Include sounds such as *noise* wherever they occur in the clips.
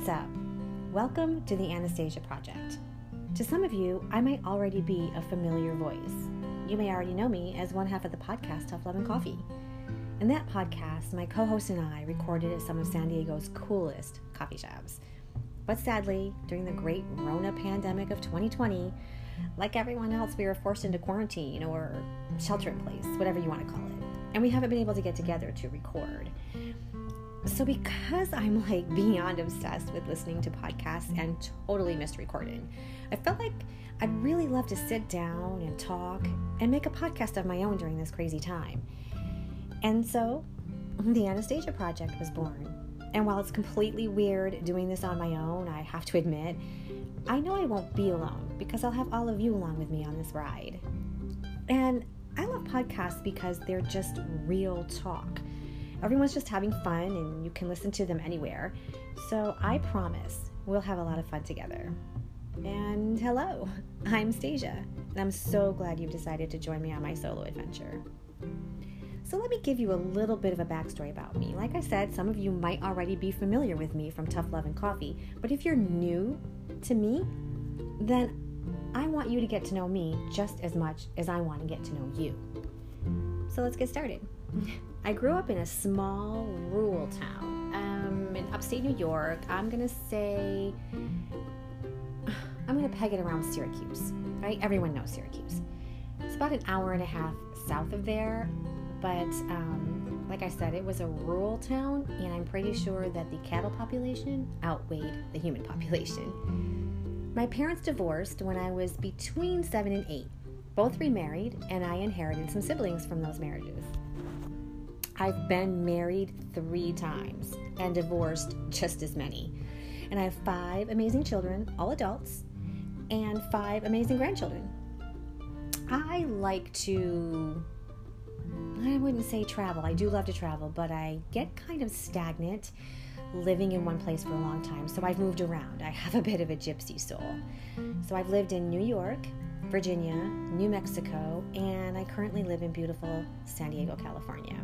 What's up? Welcome to the Anastasia Project. To some of you, I might already be a familiar voice. You may already know me as one half of the podcast Tough Love and Coffee. In that podcast, my co host and I recorded at some of San Diego's coolest coffee shops. But sadly, during the great Rona pandemic of 2020, like everyone else, we were forced into quarantine or shelter in place, whatever you want to call it. And we haven't been able to get together to record. So, because I'm like beyond obsessed with listening to podcasts and totally missed recording, I felt like I'd really love to sit down and talk and make a podcast of my own during this crazy time. And so, the Anastasia Project was born. And while it's completely weird doing this on my own, I have to admit, I know I won't be alone because I'll have all of you along with me on this ride. And I love podcasts because they're just real talk. Everyone's just having fun and you can listen to them anywhere. So I promise we'll have a lot of fun together. And hello, *laughs* I'm Stasia, and I'm so glad you've decided to join me on my solo adventure. So, let me give you a little bit of a backstory about me. Like I said, some of you might already be familiar with me from Tough Love and Coffee, but if you're new to me, then I want you to get to know me just as much as I want to get to know you. So, let's get started. *laughs* I grew up in a small rural town um, in upstate New York. I'm going to say, I'm going to peg it around Syracuse, right? Everyone knows Syracuse. It's about an hour and a half south of there, but um, like I said, it was a rural town, and I'm pretty sure that the cattle population outweighed the human *laughs* population. My parents divorced when I was between seven and eight, both remarried, and I inherited some siblings from those marriages. I've been married three times and divorced just as many. And I have five amazing children, all adults, and five amazing grandchildren. I like to I wouldn't say travel. I do love to travel, but I get kind of stagnant living in one place for a long time. So I've moved around. I have a bit of a gypsy soul. So I've lived in New York, Virginia, New Mexico, and I currently live in beautiful San Diego, California.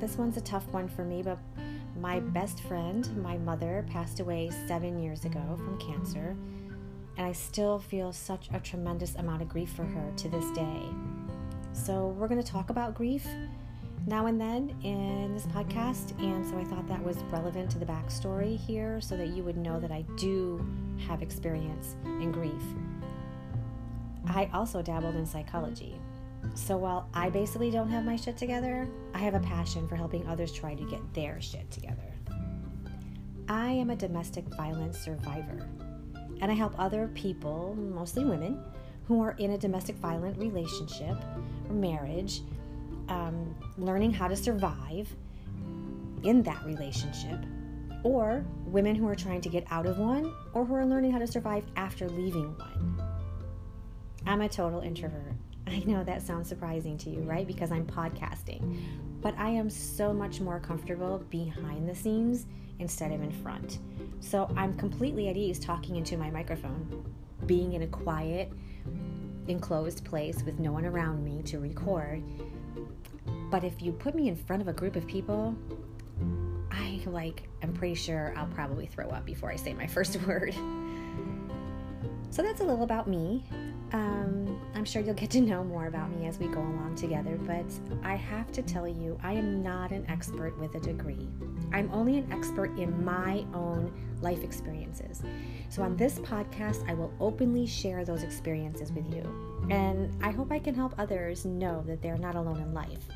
This one's a tough one for me, but my best friend, my mother, passed away seven years ago from cancer, and I still feel such a tremendous amount of grief for her to this day. So, we're going to talk about grief now and then in this podcast, and so I thought that was relevant to the backstory here so that you would know that I do have experience in grief. I also dabbled in psychology. So while I basically don't have my shit together, I have a passion for helping others try to get their shit together. I am a domestic violence survivor, and I help other people, mostly women, who are in a domestic violent relationship or marriage, um, learning how to survive in that relationship, or women who are trying to get out of one, or who are learning how to survive after leaving one. I'm a total introvert. I know that sounds surprising to you, right? Because I'm podcasting. But I am so much more comfortable behind the scenes instead of in front. So I'm completely at ease talking into my microphone, being in a quiet, enclosed place with no one around me to record. But if you put me in front of a group of people, I like, I'm pretty sure I'll probably throw up before I say my *laughs* first word. So that's a little about me. Um, I'm sure you'll get to know more about me as we go along together, but I have to tell you, I am not an expert with a degree. I'm only an expert in my own life experiences. So, on this podcast, I will openly share those experiences with you. And I hope I can help others know that they're not alone in life.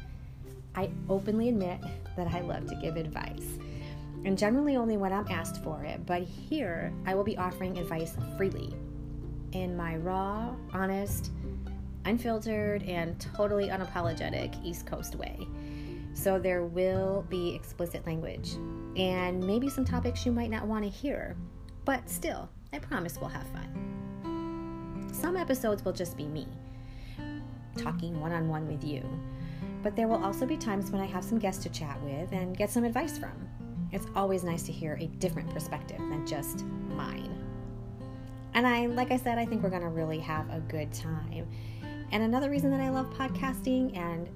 I openly admit that I love to give advice, and generally only when I'm asked for it, but here I will be offering advice freely in my raw, honest, unfiltered, and totally unapologetic East Coast way. So there will be explicit language and maybe some topics you might not want to hear, but still, I promise we'll have fun. Some episodes will just be me talking one on one with you, but there will also be times when I have some guests to chat with and get some advice from. It's always nice to hear a different perspective than just mine. And I, like I said, I think we're going to really have a good time. And another reason that I love podcasting and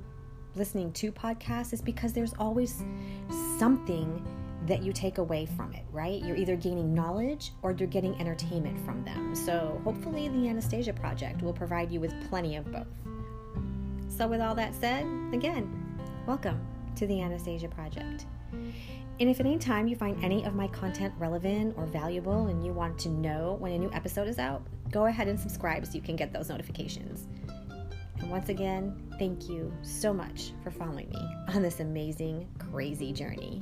listening to podcasts is because there's always something that you take away from it, right? You're either gaining knowledge or you're getting entertainment from them. So, hopefully, the Anastasia Project will provide you with plenty of both. So, with all that said, again, welcome to the Anastasia Project. And if at any time you find any of my content relevant or valuable and you want to know when a new episode is out, go ahead and subscribe so you can get those notifications. And once again, thank you so much for following me on this amazing, crazy journey.